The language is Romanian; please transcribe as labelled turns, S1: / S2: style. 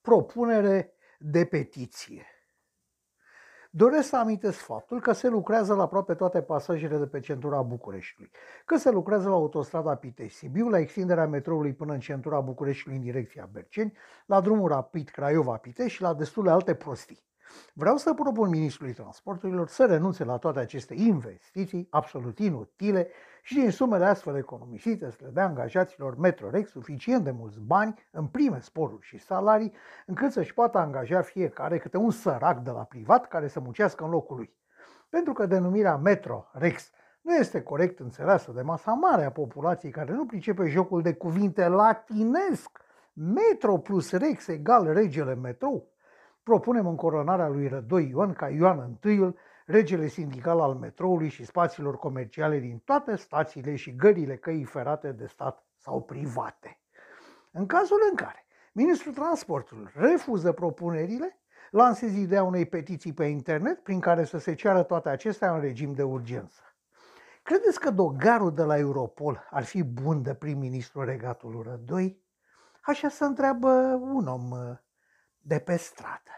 S1: propunere de petiție. Doresc să amintesc faptul că se lucrează la aproape toate pasajele de pe centura Bucureștiului, că se lucrează la autostrada Pitești-Sibiu, la extinderea metroului până în centura Bucureștiului în direcția Berceni, la drumul rapid Craiova-Pitești și la destule alte prostii. Vreau să propun ministrului transporturilor să renunțe la toate aceste investiții absolut inutile și din sumele astfel economisite să le dea angajaților Metrorex suficient de mulți bani în prime sporuri și salarii, încât să-și poată angaja fiecare câte un sărac de la privat care să muncească în locul lui. Pentru că denumirea Metrorex nu este corect înțeleasă de masa mare a populației care nu pricepe jocul de cuvinte latinesc. Metro plus Rex egal regele metrou propunem încoronarea lui Rădoi Ioan ca Ioan I, regele sindical al metroului și spațiilor comerciale din toate stațiile și gările căii ferate de stat sau private. În cazul în care ministrul transportului refuză propunerile, lansez ideea unei petiții pe internet prin care să se ceară toate acestea în regim de urgență. Credeți că dogarul de la Europol ar fi bun de prim-ministru regatul Rădoi? Așa se întreabă un om de pe stradă.